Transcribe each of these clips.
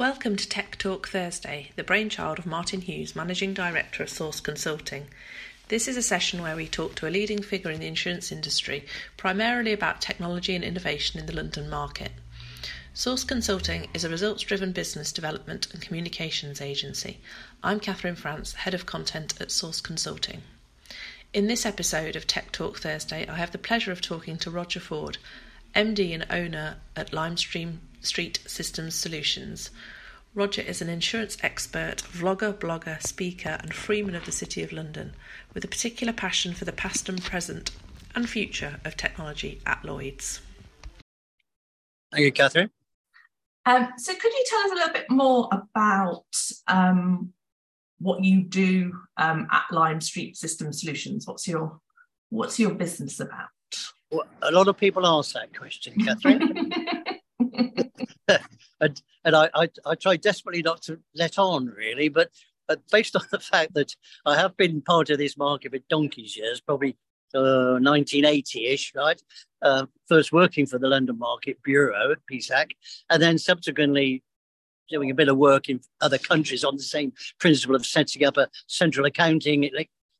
Welcome to Tech Talk Thursday, the brainchild of Martin Hughes, Managing Director of Source Consulting. This is a session where we talk to a leading figure in the insurance industry, primarily about technology and innovation in the London market. Source Consulting is a results driven business development and communications agency. I'm Catherine France, Head of Content at Source Consulting. In this episode of Tech Talk Thursday, I have the pleasure of talking to Roger Foord, MD and owner at Limestream Street Systems Solutions. Roger is an insurance expert, vlogger, blogger, speaker, and freeman of the City of London, with a particular passion for the past and present and future of technology at Lloyd's. Thank you, Catherine. Um, so, could you tell us a little bit more about um, what you do um, at Lime Street System Solutions? What's your What's your business about? Well, a lot of people ask that question, Catherine. and and I, I, I try desperately not to let on, really, but but based on the fact that I have been part of this market for donkey's years, probably uh, 1980-ish, right? Uh, first working for the London Market Bureau at PSAC, and then subsequently doing a bit of work in other countries on the same principle of setting up a central accounting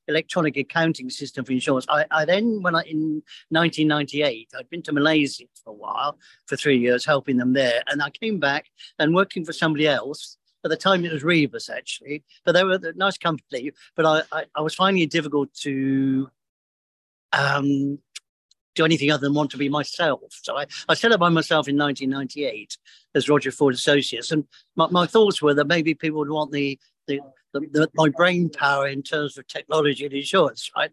electronic accounting system for insurance. I, I then, when I in 1998, I'd been to Malaysia for a while, for three years, helping them there, and I came back and working for somebody else. At the time, it was Rebus actually, but they were a nice company. But I, I, I was finding it difficult to um, do anything other than want to be myself. So I, I set up by myself in 1998 as Roger Foord Associates. And my, my thoughts were that maybe people would want the, the, the, the, my brain power in terms of technology and insurance, right?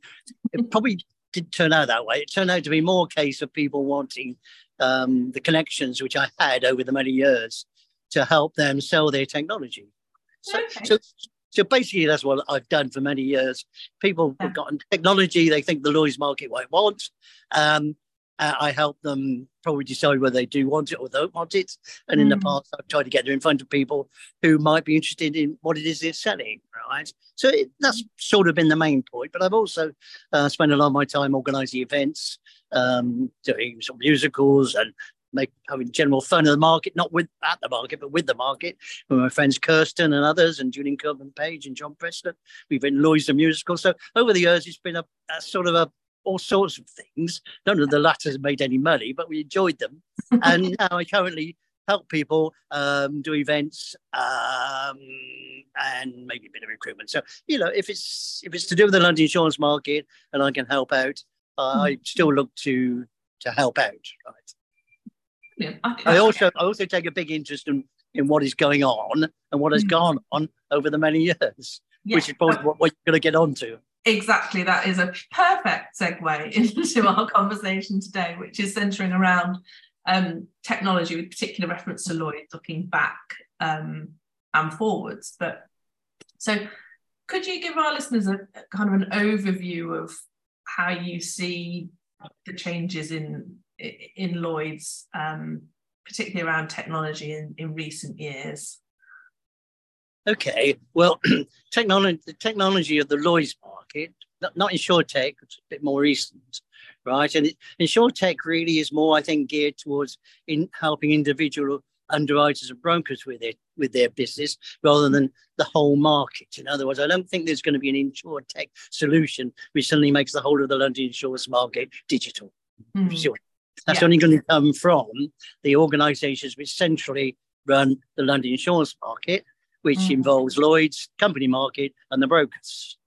It probably didn't turn out that way. It turned out to be more a case of people wanting um, the connections which I had over the many years to help them sell their technology. So, okay. so, so basically, that's what I've done for many years. People have gotten technology they think the Lloyd's market won't want. Um, uh, I help them probably decide whether they do want it or don't want it. And mm. in the hmm. past, I've tried to get them in front of people who might be interested in what it is they're selling, right? So it, that's sort of been the main point. But I've also uh, spent a lot of my time organising events, um, doing some musicals and make having general fun of the market, not with at the market, but with the market, with my friends Kirsten and others, and Julian Kirkman Page and John Preston. We've been Lloyd's the musical. So over the years, it's been a, a sort of a all sorts of things. None of the latter made any money, but we enjoyed them. and now I currently help people um, do events um, and maybe a bit of recruitment. So you know, if it's if it's to do with the London insurance market and I can help out, uh, I still look to to help out. Right. Yeah, I also I also take a big interest in in what is going on and what has mm. gone on over the many years, yeah. which is probably what we're going to get onto. Exactly, that is a perfect segue into our conversation today, which is centering around um, technology with particular reference to Lloyd, looking back um, and forwards. But so, could you give our listeners a, kind of an overview of how you see the changes in in Lloyd's, um, particularly around technology in, in recent years? Okay, well, technology, the technology of the Lloyd's market, not, not tech, it's a bit more recent, right? And it, tech really is more, I think, geared towards in helping individual underwriters and brokers with their with their business rather than the whole market. In other words, I don't think there's going to be an tech solution which suddenly makes the whole of the London insurance market digital. Mm. That's yeah. only going to come from the organisations which centrally run the London insurance market which mm. involves Lloyd's, company market, and the brokers.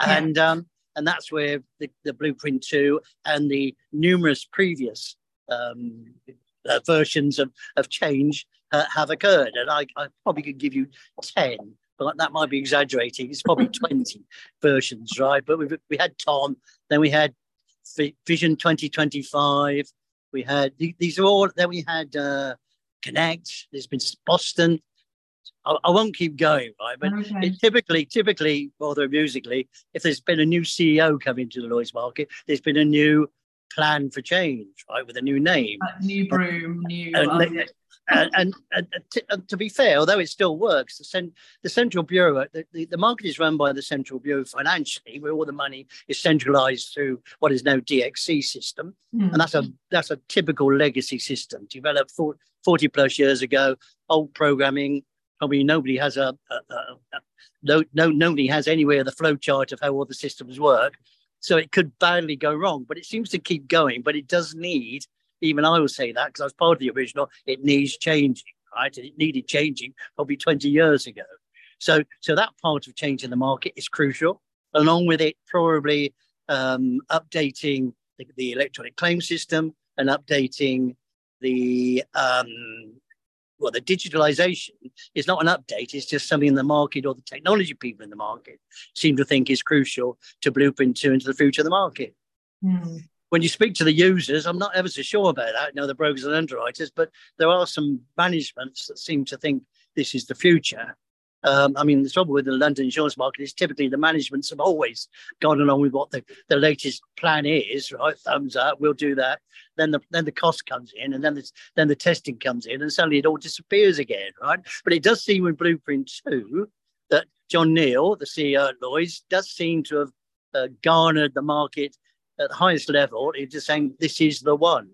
Yeah. And um, and that's where the, the blueprint two and the numerous previous um, uh, versions of, of change uh, have occurred. And I, I probably could give you 10, but that might be exaggerating. It's probably 20 versions, right? But we we had Tom, then we had Vision 2025. We had these are all, then we had uh, Kinnect, there's been Boston, I, I won't keep going, right? But okay. it, typically, typically, rather amusingly, if there's been a new CEO coming to the Lloyd's market, there's been a new plan for change, right, with a new name, uh, new broom, new. And, and, and, and, to, and, to, be fair, although it still works, the, cent, the central bureau, the, the, the, market is run by the central bureau financially, where all the money is centralized through what is now DXC system, mm. and that's a that's a typical legacy system developed for, 40 plus years ago, old programming, probably nobody has a, a, a, no, no, nobody has anywhere the flow chart of how all the systems work. So it could badly go wrong, but it seems to keep going. But it does need, even I will say that because I was part of the original, it needs changing, right? And it needed changing probably 20 years ago. So, so that part of changing the market is crucial. Along with it, probably um, updating the, the, electronic claim system and updating the um, well, the digitalization is not an update, it's just something in the market or the technology people in the market seem to think is crucial to Blueprint Two into the future of the market. Mm. When you speak to the users, I'm not ever so sure about that, you know, the brokers and underwriters, but there are some managements that seem to think this is the future. Um, I mean, the trouble with the London insurance market is typically the managements have always gone along with what the, the latest plan is, right? Thumbs up, we'll do that. Then the then the cost comes in, and then the, then the testing comes in, and suddenly it all disappears again, right? But it does seem with Blueprint Two that John Neal, the CEO at Lloyd's, does seem to have uh, garnered the market at the highest level. He's just saying this is the one.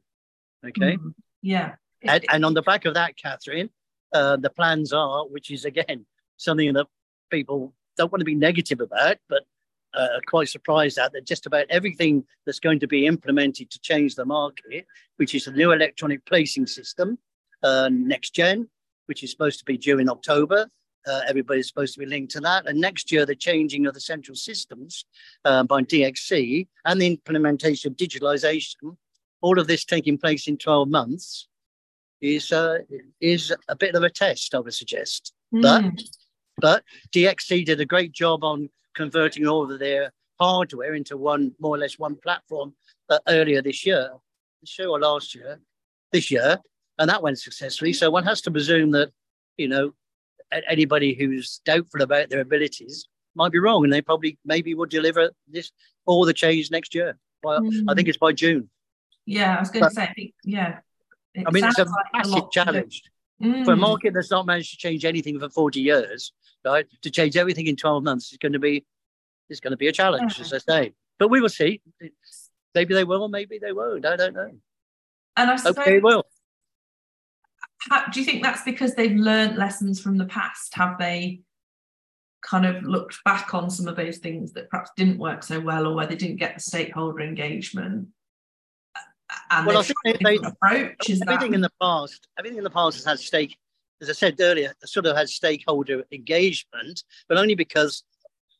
Okay. Mm, yeah. And, and on the back of that, Catherine, uh, the plans are, which is again something that people don't want to be negative about, but uh, quite surprised at that just about everything that's going to be implemented to change the market, which is a new electronic placing system, uh, next gen, which is supposed to be due in October. Uh, everybody's supposed to be linked to that. And next year, the changing of the central systems uh, by DXC and the implementation of digitalization, all of this taking place in 12 months, is, uh, is a bit of a test, I would suggest. Mm. But but DXC did a great job on converting all of their hardware into one, more or less one platform uh, earlier this year, this year or last year, this year, and that went successfully. So one has to presume that, you know, anybody who's doubtful about their abilities might be wrong, and they probably maybe will deliver this all the change next year. Well, mm. I think it's by June. Yeah, I was going to say, yeah. It I mean, it's a like massive a challenge. Mm. For a market that's not managed to change anything for 40 years, right? To change everything in 12 months is going to be is going to be a challenge, yeah. as I say. But we will see. Maybe they will, or maybe they won't. I don't know. And I suppose, okay, will. How, do you think that's because they've learned lessons from the past? Have they kind of looked back on some of those things that perhaps didn't work so well or where they didn't get the stakeholder engagement? And well, I think they, approach everything that... in the past, everything in the past has had stake as I said earlier, sort of had stakeholder engagement, but only because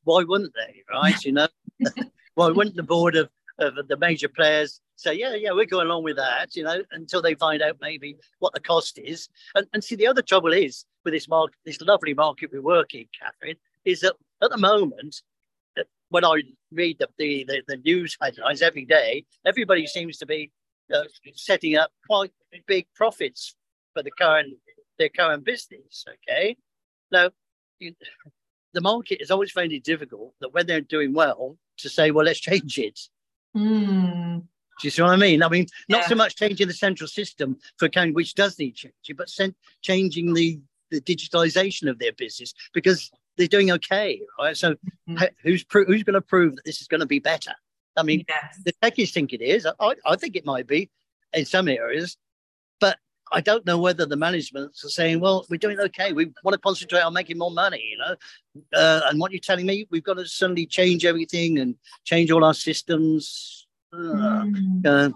why wouldn't they, right? You know, why wouldn't the board of, of the major players say, yeah, yeah, we're going along with that, you know, until they find out maybe what the cost is. And, and see, the other trouble is with this market, this lovely market we work in, Catherine, is that at the moment, when I read the, the, the, the news headlines every day, everybody seems to be uh, setting up quite big profits for the current their current business. Okay. Now, you, the market is always finding it difficult that when they're doing well to say, well, let's change it. Mm. Do you see what I mean? I mean, not yeah. so much changing the central system for accounting, which does need changing, but sen- changing the, the digitalization of their business because they're doing okay, right? So, mm-hmm. who's who's going to prove that this is going to be better? I mean, yes. the techies think it is. I, I think it might be in some areas, I don't know whether the managements are saying, well, we're doing okay. We want to concentrate on making more money, you know. Uh, and what you're telling me, we've got to suddenly change everything and change all our systems. Uh, mm. uh,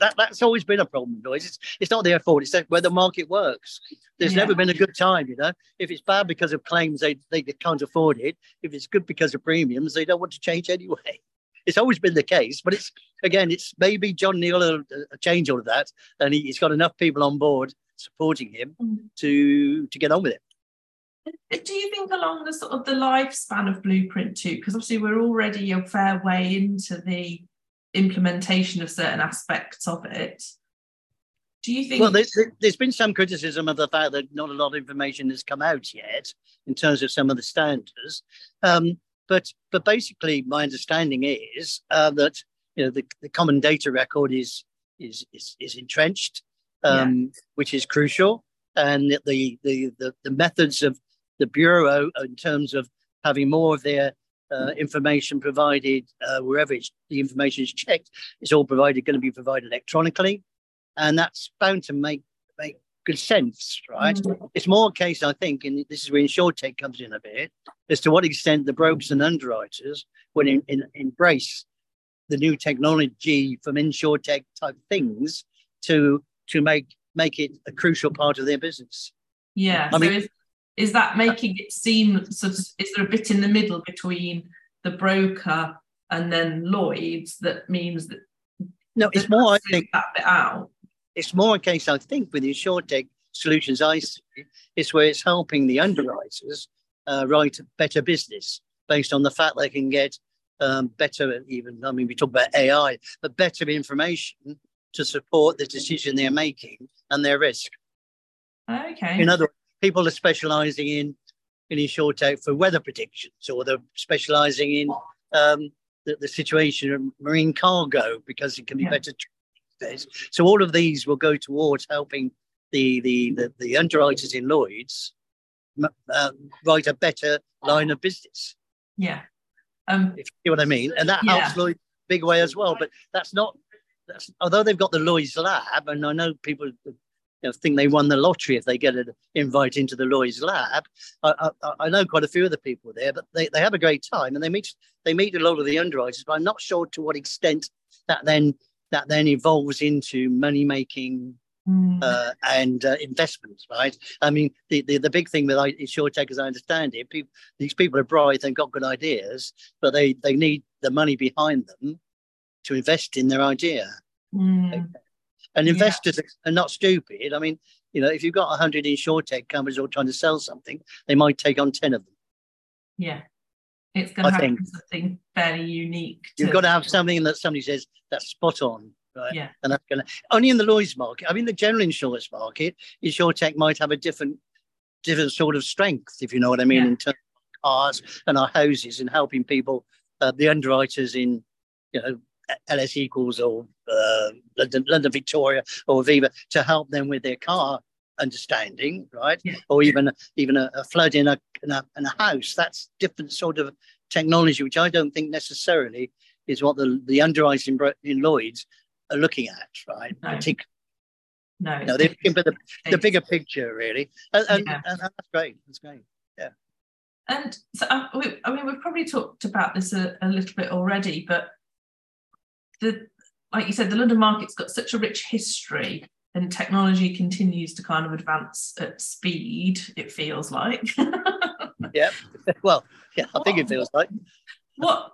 that, that's always been a problem, boys. It's, it's not their fault. It's where the market works. There's yeah. never been a good time, you know. If it's bad because of claims, they, they can't afford it. If it's good because of premiums, they don't want to change anyway. It's always been the case, but it's again, it's maybe John Neal will change all of that, and he, has got enough people on board supporting him mm. to to get on with it. Do you think along the sort of the lifespan of Blueprint Two? because obviously we're already a fair way into the implementation of certain aspects of it? Do you think? Well, there's, there's been some criticism of the fact that not a lot of information has come out yet in terms of some of the standards. Um, but but basically, my understanding is uh, that you know the, the common data record is is is, is entrenched, um, yeah. which is crucial, and the, the the the methods of the bureau in terms of having more of their uh, information provided uh, wherever the information is checked is all provided going to be provided electronically, and that's bound to make make good sense, right? Mm. It's more a case, I think, and this is where InsurTech comes in a bit, as to what extent the brokers and underwriters will in, in, embrace the new technology from InsurTech type things to to make make it a crucial part of their business. Yeah. I so mean, is, is that making it seem sort of, is there a bit in the middle between the broker and then Lloyd's that means that no, it's more I think that bit out. It's more a case I think with InsurTech solutions I see, it's where it's helping the underwriters uh, write better business based on the fact they can get um, better even I mean we talk about AI, but better information to support the decision they're making and their risk. Okay. In other words, people are specializing in in InsurTech for weather predictions or they're specializing in um, the, the situation of marine cargo because it can be yeah. better. So all of these will go towards helping the the the, the underwriters in Lloyd's uh, write a better line of business. Yeah. Um, if you see what I mean, and that yeah. helps Lloyd big way as well. But that's not. That's, although they've got the Lloyd's lab, and I know people you know, think they won the lottery if they get an invite into the Lloyd's lab. I, I, I, know quite a few of the people there, but they, they have a great time and they meet they meet a lot of the underwriters. But I'm not sure to what extent that then that then evolves into money making mm. uh, and uh, investments, right? I mean, the, the, the big thing with InsurTech, as I understand it, people, these people are bright they've got good ideas, but they, they need the money behind them to invest in their idea. Mm. And investors yeah. are not stupid. I mean, you know, if you've got 100 InsurTech companies all trying to sell something, they might take on 10 of them. Yeah. It's going to have think. something fairly unique. To, you've got to have something that somebody says that's spot on right? Yeah. And that's going to only in the Lloyd's market. I mean, the general insurance market, InsurTech might have a different, different sort of strength, if you know what I mean, yeah. in terms of cars and our houses and helping people, uh, the underwriters in, you know, LS equals or uh, London, London Victoria or Aviva to help them with their car understanding, right? Yeah. Or even even a, a flood in a, in a, in a house. That's different sort of technology, which I don't think necessarily is what the the underwriting in Lloyd's are looking at, right? No. no, no they're looking for the, the bigger picture, really. And, and, yeah. and, that's great. That's great. Yeah. And so, um, we, I mean, we've probably talked about this a, a little bit already, but the, like you said, the London market's got such a rich history and technology continues to kind of advance at speed, it feels like. yeah. Well, yeah, I think it feels like. What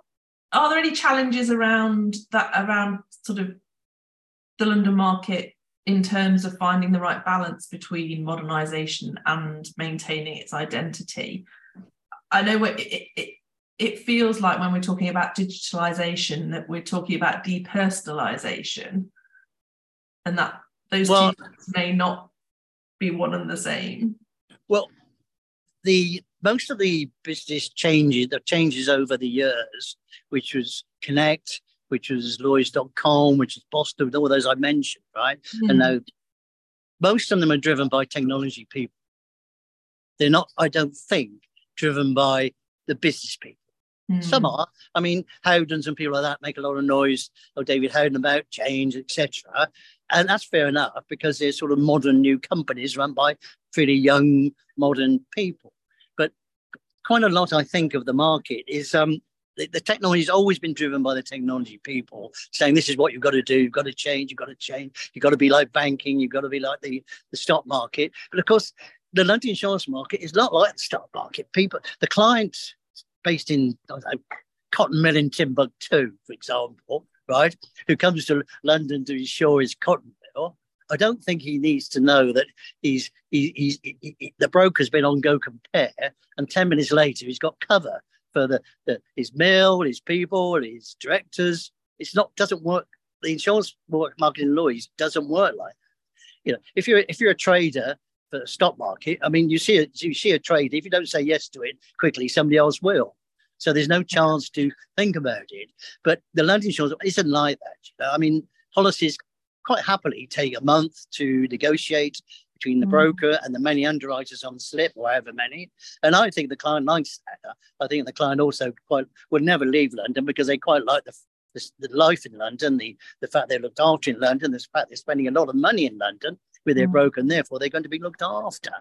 are there any challenges around that around sort of the London market in terms of finding the right balance between modernisation and maintaining its identity. I know it, it, it, it feels like when we're talking about digitalisation that we're talking about depersonalisation, and that those well, two may not be one and the same. Well, the most of the business changes, the changes over the years, which was Kinnect, which was Lloyds.com, which is Boston, all those I mentioned, right? Mm. And now most of them are driven by technology people. They're not, I don't think, driven by the business people. Mm. Some are. I mean, Howdens and people like that make a lot of noise. Oh, David Howden about change, etc. And that's fair enough because they're sort of modern new companies run by pretty young, modern people. But quite a lot, I think, of the market is um, the, the technology has always been driven by the technology people saying this is what you've got to do. You've got to change. You've got to change. You've got to be like banking. You've got to be like the, the stock market. But of course the london insurance market is not like the stock market. People the clients based in know, cotton mill in timbuktu for example right who comes to london to insure his cotton mill I don't think he needs to know that he's, he, he's he, he, the broker's been on GoCompare, and ten minutes later he's got cover for the, the his mill, his people, his directors. It's not doesn't work. The insurance marketing Lloyd's doesn't work like that. You know, if you're if you're a trader for the stock market, I mean, you see a you see a trade. If you don't say yes to it quickly, somebody else will. So there's no chance to think about it. But the London insurance isn't like that. I mean, policies quite happily take a month to negotiate between the mm. broker and the many underwriters on the slip, or however many. And I think the client likes that. I think the client also quite would never leave London because they quite like the, the, the life in London, the, the fact they're looked after in London, the fact they're spending a lot of money in London. with their mm. broker, and therefore they're going to be looked after,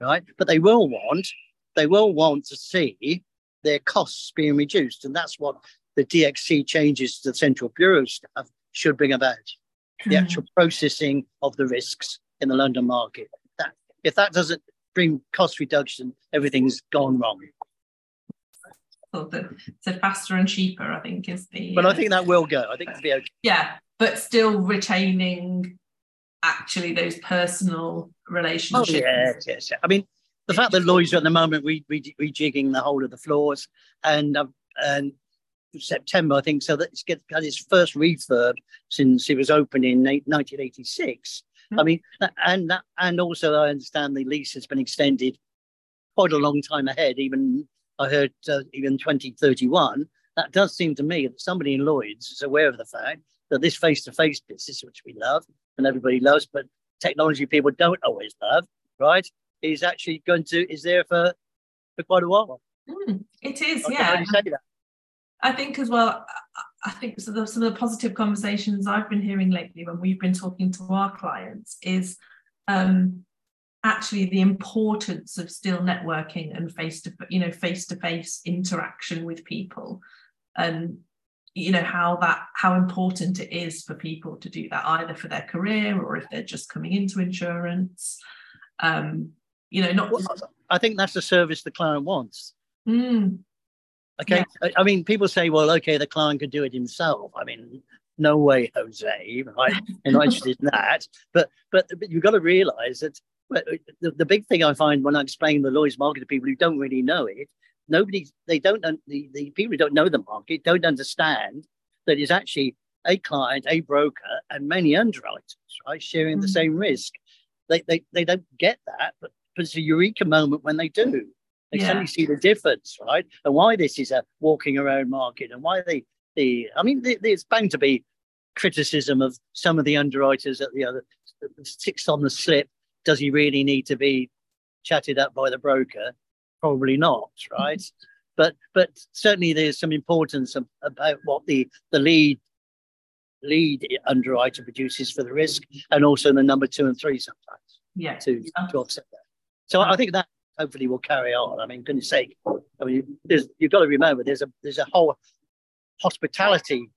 right? But they will want, they will want to see their costs being reduced, and that's what the DXC changes to the central bureau stuff should bring about. Mm. The actual processing of the risks in the London market. That if that doesn't bring cost reduction, everything's gone wrong. So, so faster and cheaper, I think, is the. But uh, I think that will go. I think it'll be okay. Yeah, but still retaining actually those personal relationships. Oh, yes, yes. I mean, the fact that Lloyd's are at the moment re- re- rejigging the whole of the floors and um, and September, I think, so that it's got its first refurb since it was opened in 1986. Mm-hmm. I mean, and that, and also I understand the lease has been extended quite a long time ahead. Even I heard uh, even 2031. That does seem to me that somebody in Lloyd's is aware of the fact that this face-to-face business, which we love and everybody loves, but technology people don't always love, right? Is actually going to is there for for quite a while. Mm, it is, yeah. I think as well. I think some of the positive conversations I've been hearing lately when we've been talking to our clients is um, actually the importance of still networking and face to you know face to face interaction with people, and you know how that how important it is for people to do that either for their career or if they're just coming into insurance. Um, you know, not. I think that's the service the client wants. Mm, Okay. Yeah. I mean, people say, well, okay, the client could do it himself. I mean, no way, Jose. Right? I'm not interested in that. But, but but you've got to realise that the, the big thing I find when I explain the Lloyd's market to people who don't really know it, nobody they don't the, the people who don't know the market don't understand that it's actually a client, a broker, and many underwriters, right, sharing mm-hmm. the mm. same risk. They, they they don't get that, but, it's a eureka moment when they do. They yeah. suddenly see the difference, right? And why this is a walking around market and why they, the, I mean, there's bound to be criticism of some of the underwriters at the other six on the slip. Does he really need to be chatted up by the broker? Probably not, right? Mm-hmm. But but certainly there's some importance about what the the lead lead underwriter produces for the risk, and also the number two and three sometimes. Yeah. To to offset that. So I think that hopefully will carry on. I mean, goodness sake, I mean, you've got to remember there's a there's a whole hospitality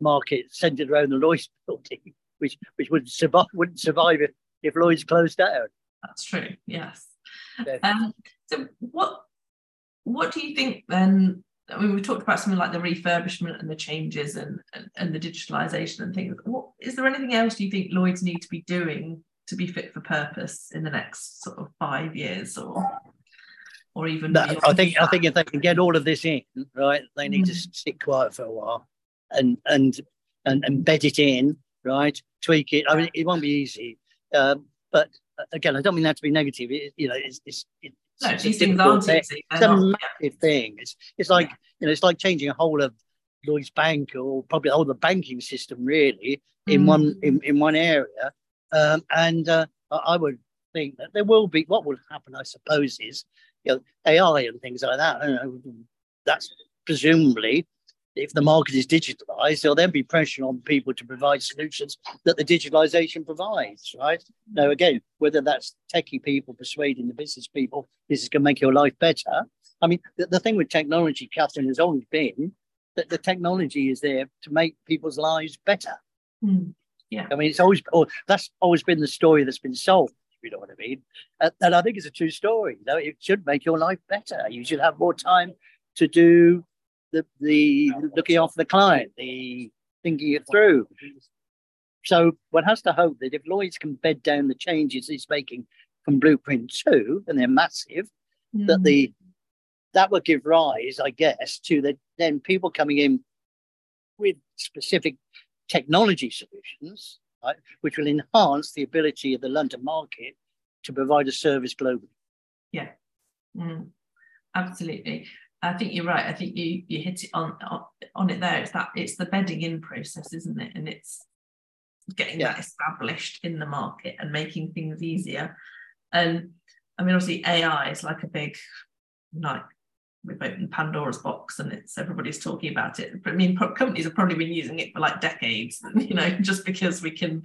market centered around the Lloyd's building, which which would survive wouldn't survive if, if Lloyd's closed down. That's true. Yes. Yeah. Um, so what what do you think then? I mean, we talked about something like the refurbishment and the changes and, and, and the digitalization and things. What is there anything else do you think Lloyd's need to be doing to be fit for purpose in the next sort of five years or or even no, I think I think if they can get all of this in, right, they need mm. to sit quiet for a while and and and embed it in, right, tweak it. I mean, it won't be easy, um, but uh, again, I don't mean that to be negative. It, you know, it's it's, it's no, these things aren't easy. It's a massive yeah. thing. It's it's like yeah. you know, it's like changing a whole of Lloyd's Bank or probably of the banking system really in mm. one in, in one area. Um, and uh, I would think that there will be what will happen, I suppose, is you know AI and things like that. that's presumably if the market is digitalized, there'll then be pressure on people to provide solutions that the digitalization provides, right? Now, again, whether that's techie people persuading the business people this is going to make your life better. I mean, the, the thing with technology, Catherine, has always been that the technology is there to make people's lives better. Mm. Yeah. I mean, it's always oh, that's always been the story that's been sold. You know what I mean? And, and I think it's a true story. You know, it should make your life better. You should have more time to do the the looking after the client, the thinking it through. So one has to hope that if Lloyd's can bed down the changes he's making from Blueprint Two, and they're massive, mm. that the that would give rise, I guess, to the then people coming in with specific technology solutions, right, which will enhance the ability of the London market to provide a service globally. Yeah, mm, absolutely. I think you're right. I think you you hit it on, on, on it there. It's that it's the bedding in process, isn't it? And it's getting yeah. that established in the market and making things easier. And I mean, obviously, AI is like a big like we've opened Pandora's box and it's everybody's talking about it. I mean, companies have probably been using it for like decades, you know, just because we can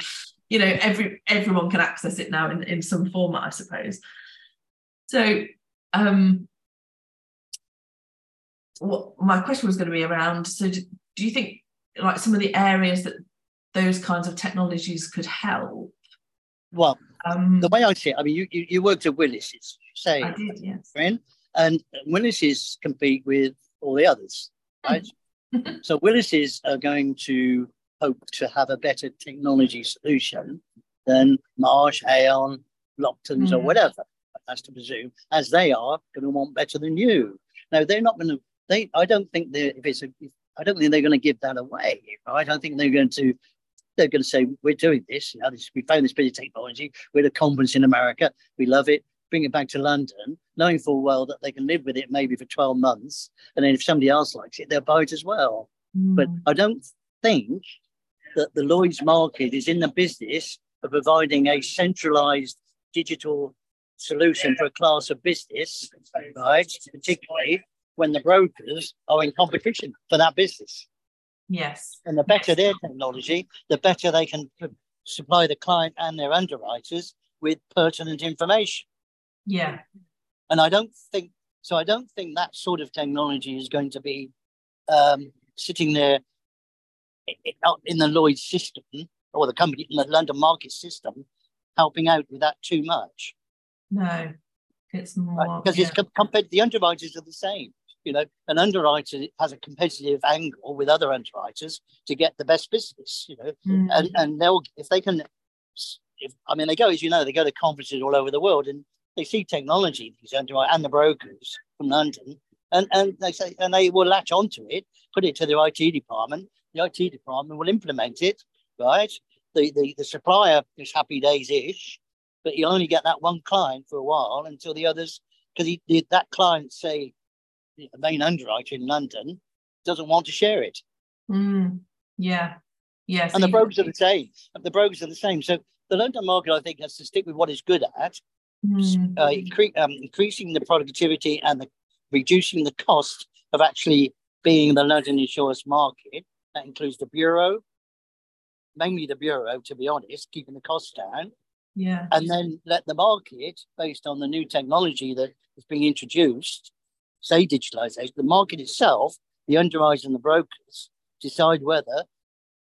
you know every everyone can access it now in, in some format i suppose. So um what my question was going to be around so do, do you think like some of the areas that those kinds of technologies could help? Well um, the way i see it i mean you you, you worked at willis's say i did yes. friend and willis's compete with all the others right so willis's are going to hope to have a better technology solution than Marsh, Aon, Lockton's, mm. or whatever. That's to presume, as they are going to want better than you. Now they're not going to. They, I don't think they if it's a, if, I don't think they're going to give that away. Right? I don't think they're going to. They're going to say we're doing this. You know, this, we found this bit of technology. We're at a conference in America. We love it. Bring it back to London, knowing full well that they can live with it maybe for 12 months. And then if somebody else likes it, they'll buy it as well. Mm. But I don't think that the Lloyd's market is in the business of providing a centralized digital solution for a class of business, right? Particularly when the brokers are in competition for that business. Yes. And the better their technology, the better they can supply the client and their underwriters with pertinent information. Yeah. And I don't think so. I don't think that sort of technology is going to be um, sitting there in the Lloyd's system or the company in the London market system helping out with that too much. No, it's more because yeah. it's compared. The underwriters are the same. You know, an underwriter has a competitive angle with other underwriters to get the best business. You know, mm. and and they'll if they can. If, I mean, they go as you know, they go to conferences all over the world, and they see technology these underwriters and the brokers from London, and and they say and they will latch onto it, put it to their IT department, the IT department will implement it, right? The the, the supplier is happy days ish, but you only get that one client for a while until the others, because he that client say the main underwriter in London doesn't want to share it. Mm, yeah. Yes. and the brokers are the same. The brokers are the same. So the London market, I think, has to stick with what it's good at, mm. uh, incre- um, increasing the productivity and the, reducing the cost of actually being in the London insurance market, that includes the bureau, mainly the bureau, to be honest, keeping the costs down. Yeah. And then let the market, based on the new technology that is being introduced, say digitalization, the market itself, the underwriters and the brokers decide whether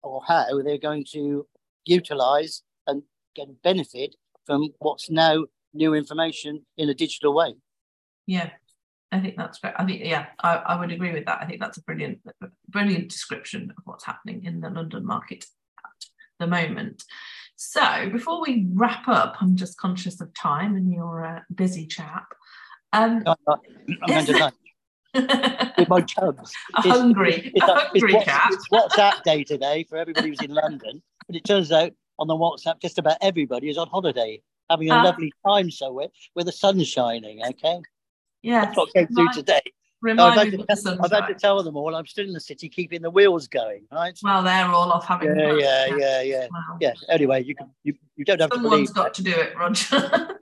or how they're going to utilize and get benefit from what's now new information in a digital way. Yeah. I think that's great. I think yeah, I, I would agree with that. I think that's a brilliant, brilliant description of what's happening in the London market at the moment. So before we wrap up, I'm just conscious of time, and you're a busy chap. Um, I'm, not, I'm going with my chubs. A hungry, it's, a hungry it's, chap. It's WhatsApp day today for everybody who's in London, but it turns out on the WhatsApp, just about everybody is on holiday, having a uh, lovely time somewhere where the sun's shining. Okay. Yeah. That's what came through today. Remind I've, had to, I've had to tell them all I'm still in the city keeping the wheels going, right? Well, they're all off having Yeah, yeah, yeah, yeah, yeah. Wow. Yeah. Anyway, you can you, you don't have Someone's to got that. to do it, Roger.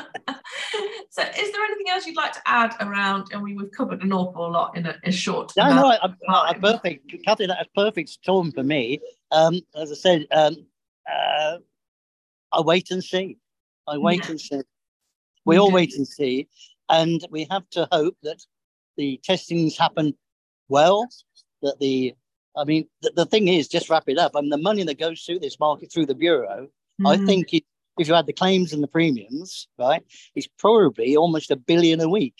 so is there anything else you'd like to add around and we, we've covered an awful lot in a, a short no no I, I, I, perfect Kathy that's perfect storm for me um as I said um uh I wait and see I wait yeah. and see we all wait and see. And we have to hope that the testings happen well, that the I mean, the, the thing is, just wrap it up. I mean, the money that goes through this market through the bureau, mm. I think it, if you add the claims and the premiums, right, it's probably almost a billion a week.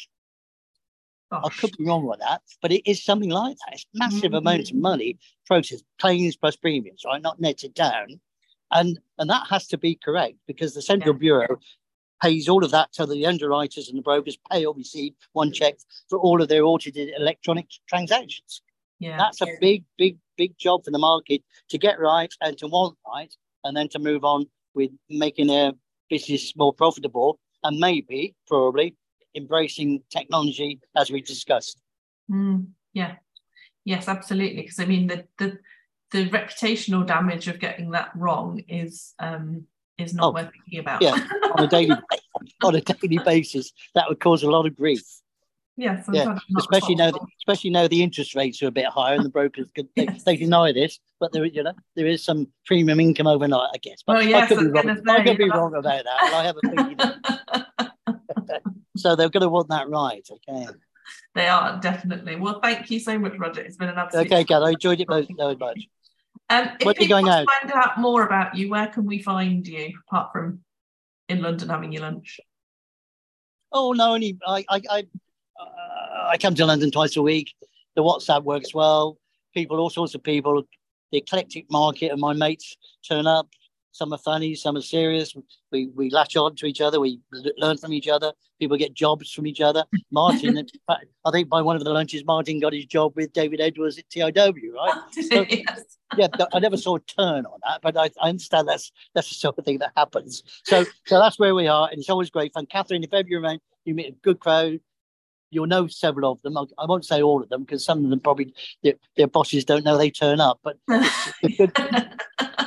Gosh. I could be wrong with that, but it is something like that. It's massive mm. amounts of money, process claims plus premiums, right, not netted down, and and that has to be correct because the central yeah. bureau pays all of that to the underwriters and the brokers pay or receive one check for all of their audited electronic transactions. Yeah. That's a big, big, big job for the market to get right and to want right, and then to move on with making their business more profitable and maybe, probably, embracing technology as we discussed. Mm, yeah. Yes, absolutely. Because I mean, the, the the reputational damage of getting that wrong is um, is not oh, worth thinking about. Yeah, on a daily on a daily basis, that would cause a lot of grief. Yeah, yeah. especially now, especially now the interest rates are a bit higher, and the brokers could they, yes. they deny this, but there, you know, there is some premium income overnight, I guess. But well, yes, I could be wrong. Say, I could be wrong about that. I have a feeling. so they're going to want that right, okay? They are definitely. Well, thank you so much, Roger. It's been an absolute. Okay, Kat, I enjoyed it very, very much. Um, if when people want to find out more about you, where can we find you apart from in London having your lunch? Oh no, only I I I, uh, I come to London twice a week. The WhatsApp works well. People, all sorts of people. The eclectic market, and my mates turn up. Some are funny, some are serious. We we latch on to each other. We learn from each other. People get jobs from each other. Martin, I think by one of the lunches, Martin got his job with David Edwards at TIW, right? So, yes. Yeah, I never saw a turn on that, but I, I, understand that's that's the sort of thing that happens. So so that's where we are, and it's always great fun. Catherine, if ever you're around, you meet a good crowd. You'll know several of them. I, won't say all of them because some of them probably their, their bosses don't know they turn up. But good,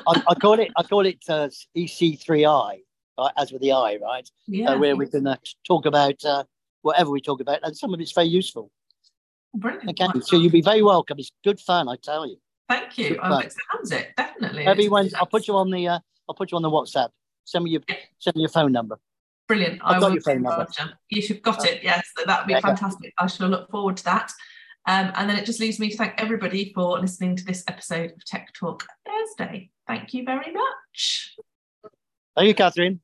I, I, call it I call it uh, EC3I, right, as with the I, right? Yeah. Uh, where we can uh, talk about uh, whatever we talk about, and some of it's very useful. Brilliant. Okay, so you'll be very welcome. It's good fun, I tell you. Thank you. Oh, it sounds it definitely. Everyone, I'll put you on the uh, I'll put you on the WhatsApp. Send me your send me your phone number. Brilliant. I've I got your phone number. You should got it. Yes, that would be yeah, fantastic. I shall look forward to that. Um, and then it just leaves me to thank everybody for listening to this episode of Tech Talk Thursday. Thank you very much. Thank you, Catherine.